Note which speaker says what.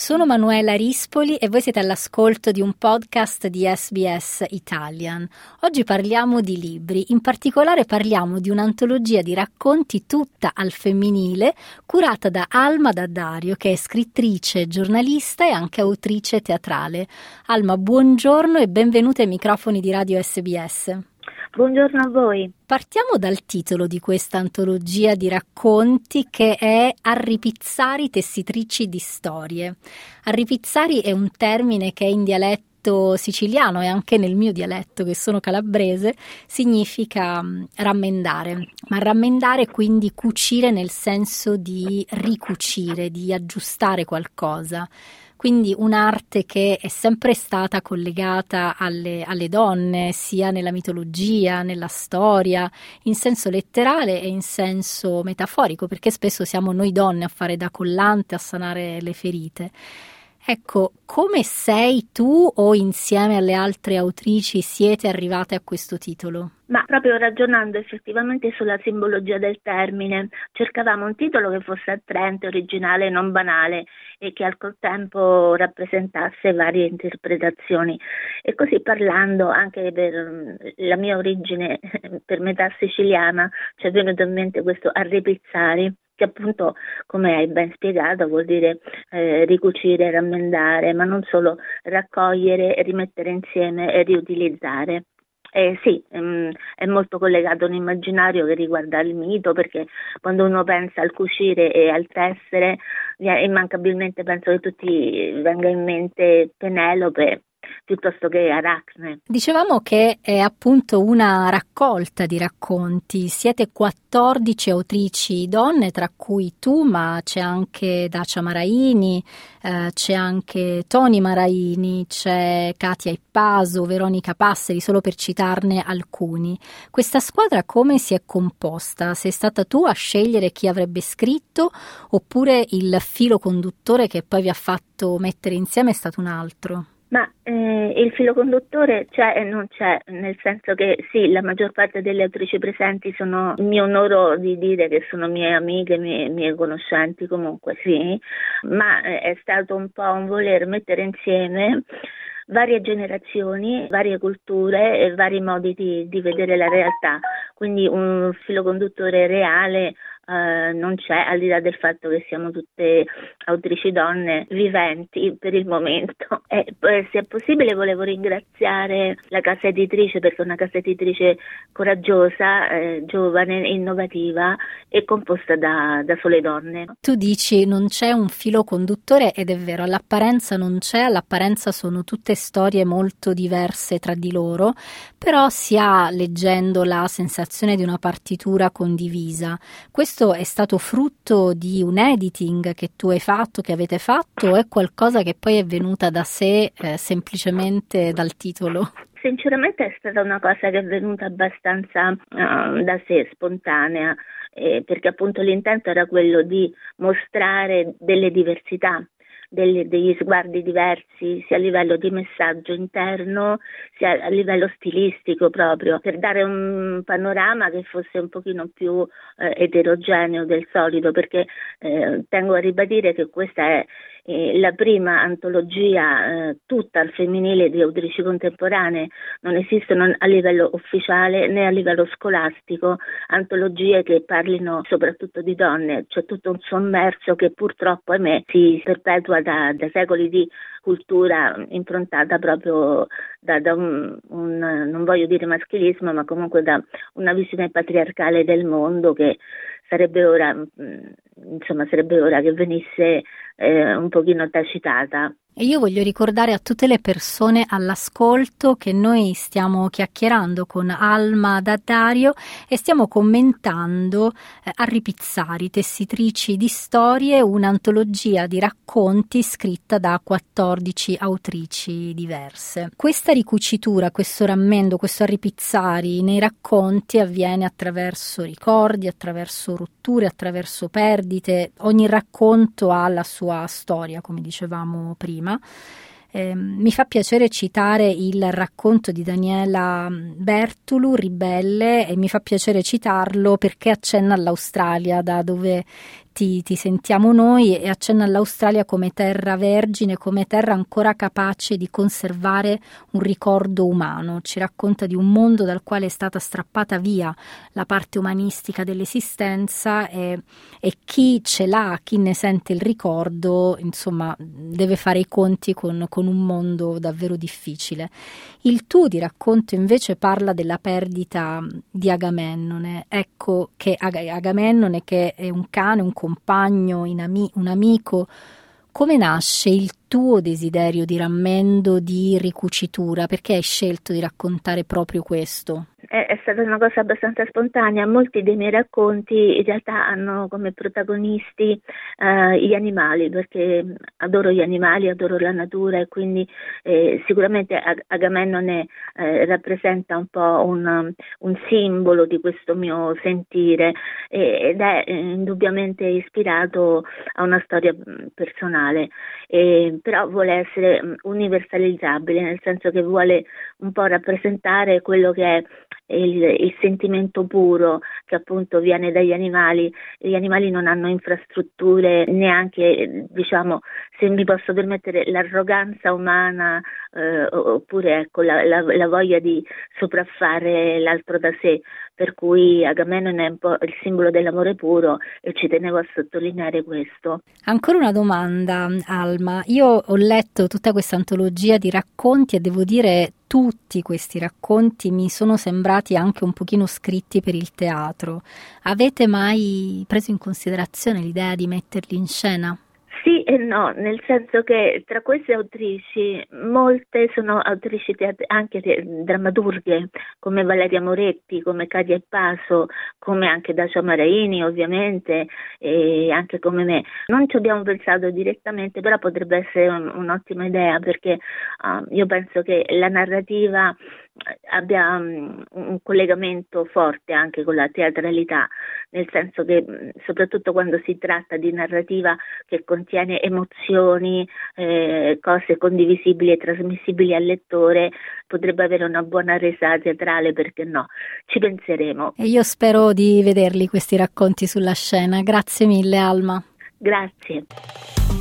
Speaker 1: Sono Manuela Rispoli e voi siete all'ascolto di un podcast di SBS Italian. Oggi parliamo di libri, in particolare parliamo di un'antologia di racconti tutta al femminile curata da Alma Daddario, che è scrittrice, giornalista e anche autrice teatrale. Alma, buongiorno e benvenuta ai microfoni di Radio SBS.
Speaker 2: Buongiorno a voi.
Speaker 1: Partiamo dal titolo di questa antologia di racconti che è Arripizzari tessitrici di storie. Arripizzari è un termine che in dialetto siciliano e anche nel mio dialetto, che sono calabrese, significa mm, rammendare, ma rammendare quindi cucire nel senso di ricucire, di aggiustare qualcosa quindi un'arte che è sempre stata collegata alle, alle, donne, sia nella mitologia, nella storia, in senso letterale e in senso metaforico, perché spesso siamo noi donne a fare da collante, a sanare le ferite. Ecco, come sei tu o insieme alle altre autrici siete arrivate a questo titolo?
Speaker 2: Ma proprio ragionando effettivamente sulla simbologia del termine, cercavamo un titolo che fosse attraente, originale, non banale e che al contempo rappresentasse varie interpretazioni. E così parlando anche per mm, la mia origine per metà siciliana ci è venuto in mente questo arripizzari che appunto, come hai ben spiegato, vuol dire eh, ricucire, rammendare, ma non solo raccogliere, rimettere insieme e riutilizzare. Eh, sì, ehm, è molto collegato a un immaginario che riguarda il mito, perché quando uno pensa al cucire e al tessere, immancabilmente penso che tutti venga in mente Penelope piuttosto che Aracne.
Speaker 1: Dicevamo che è appunto una raccolta di racconti, siete 14 autrici donne, tra cui tu, ma c'è anche Dacia Maraini, eh, c'è anche Toni Maraini, c'è Katia Ippaso, Veronica Passeri, solo per citarne alcuni. Questa squadra come si è composta? Sei stata tu a scegliere chi avrebbe scritto oppure il filo conduttore che poi vi ha fatto mettere insieme è stato un altro?
Speaker 2: Ma eh, il filo conduttore c'è e non c'è, nel senso che sì, la maggior parte delle autrici presenti sono, mi onoro di dire che sono mie amiche, mie, mie conoscenti comunque sì, ma eh, è stato un po' un voler mettere insieme varie generazioni, varie culture e vari modi di, di vedere la realtà, quindi un filo conduttore reale eh, non c'è, al di là del fatto che siamo tutte autrici donne viventi per il momento. E poi, se è possibile volevo ringraziare la casa editrice perché è una casa editrice coraggiosa, eh, giovane, innovativa e composta da, da sole donne.
Speaker 1: Tu dici non c'è un filo conduttore ed è vero, all'apparenza non c'è, all'apparenza sono tutte storie molto diverse tra di loro, però si ha leggendo la sensazione di una partitura condivisa. Questo questo è stato frutto di un editing che tu hai fatto, che avete fatto, o è qualcosa che poi è venuta da sé eh, semplicemente dal titolo?
Speaker 2: Sinceramente è stata una cosa che è venuta abbastanza uh, da sé, spontanea, eh, perché appunto l'intento era quello di mostrare delle diversità degli, degli sguardi diversi sia a livello di messaggio interno sia a livello stilistico proprio per dare un panorama che fosse un pochino più eh, eterogeneo del solito perché eh, tengo a ribadire che questa è eh, la prima antologia eh, tutta al femminile di autrici contemporanee, non esistono a livello ufficiale né a livello scolastico antologie che parlino soprattutto di donne, c'è tutto un sommerso che purtroppo ahimè si perpetua da, da secoli di cultura improntata proprio da, da un, un, non voglio dire maschilismo, ma comunque da una visione patriarcale del mondo che sarebbe ora, insomma, sarebbe ora che venisse eh, un pochino tacitata.
Speaker 1: E io voglio ricordare a tutte le persone all'ascolto che noi stiamo chiacchierando con Alma Daddario e stiamo commentando eh, Arri Pizzari, tessitrici di storie, un'antologia di racconti scritta da 14 autrici diverse. Questa ricucitura, questo rammendo, questo Arri Pizzari nei racconti avviene attraverso ricordi, attraverso rotture, attraverso perdite. Ogni racconto ha la sua storia, come dicevamo prima prima. Eh, mi fa piacere citare il racconto di Daniela Bertulu, Ribelle, e mi fa piacere citarlo perché accenna all'Australia, da dove ti, ti, sentiamo noi e accenna all'Australia come terra vergine, come terra ancora capace di conservare un ricordo umano. Ci racconta di un mondo dal quale è stata strappata via la parte umanistica dell'esistenza e, e chi ce l'ha, chi ne sente il ricordo, insomma, deve fare i conti con, con un mondo davvero difficile. Il tu di racconto invece parla della perdita di Agamennone. Ecco che Agamennone, che è un cane, un compagno, un amico, come nasce il tuo desiderio di rammendo, di ricucitura? Perché hai scelto di raccontare proprio questo?
Speaker 2: È, è, stata una cosa abbastanza spontanea. Molti dei miei racconti in realtà hanno come protagonisti eh, gli animali, perché adoro gli animali, adoro la natura e quindi eh, sicuramente Ag- Agamennone eh, rappresenta un po' un, un, simbolo di questo mio sentire ed è eh, indubbiamente ispirato a una storia mm, personale, però vuole essere mm, universalizzabile, nel senso che vuole un po' rappresentare quello che è il, il, sentimento puro che appunto viene dagli animali. Gli animali non hanno infrastrutture, neanche, diciamo, se mi posso permettere, l'arroganza umana eh, oppure ecco, la, la, la, voglia di sopraffare l'altro da sé, per cui Agamennone è un po' il simbolo dell'amore puro e ci tenevo a sottolineare questo.
Speaker 1: Ancora una domanda, Alma. Io ho letto tutta questa antologia di racconti e devo dire tutti questi racconti mi sono sembrati anche un pochino scritti per il teatro. Avete mai preso in considerazione l'idea di metterli in scena?
Speaker 2: E no, nel senso che tra queste autrici molte sono autrici teat- anche te- drammaturghe, come Valeria Moretti, come Cadia e Paso, come anche Dacia Maraini ovviamente, e anche come me. Non ci abbiamo pensato direttamente, però potrebbe essere un- un'ottima idea perché uh, io penso che la narrativa abbia um, un collegamento forte anche con la teatralità, nel senso che mm, soprattutto quando si tratta di narrativa che contiene emozioni, eh, cose condivisibili e trasmissibili al lettore, potrebbe avere una buona resa teatrale, perché no? Ci penseremo.
Speaker 1: E io spero di vederli questi racconti sulla scena. Grazie mille Alma.
Speaker 2: Grazie.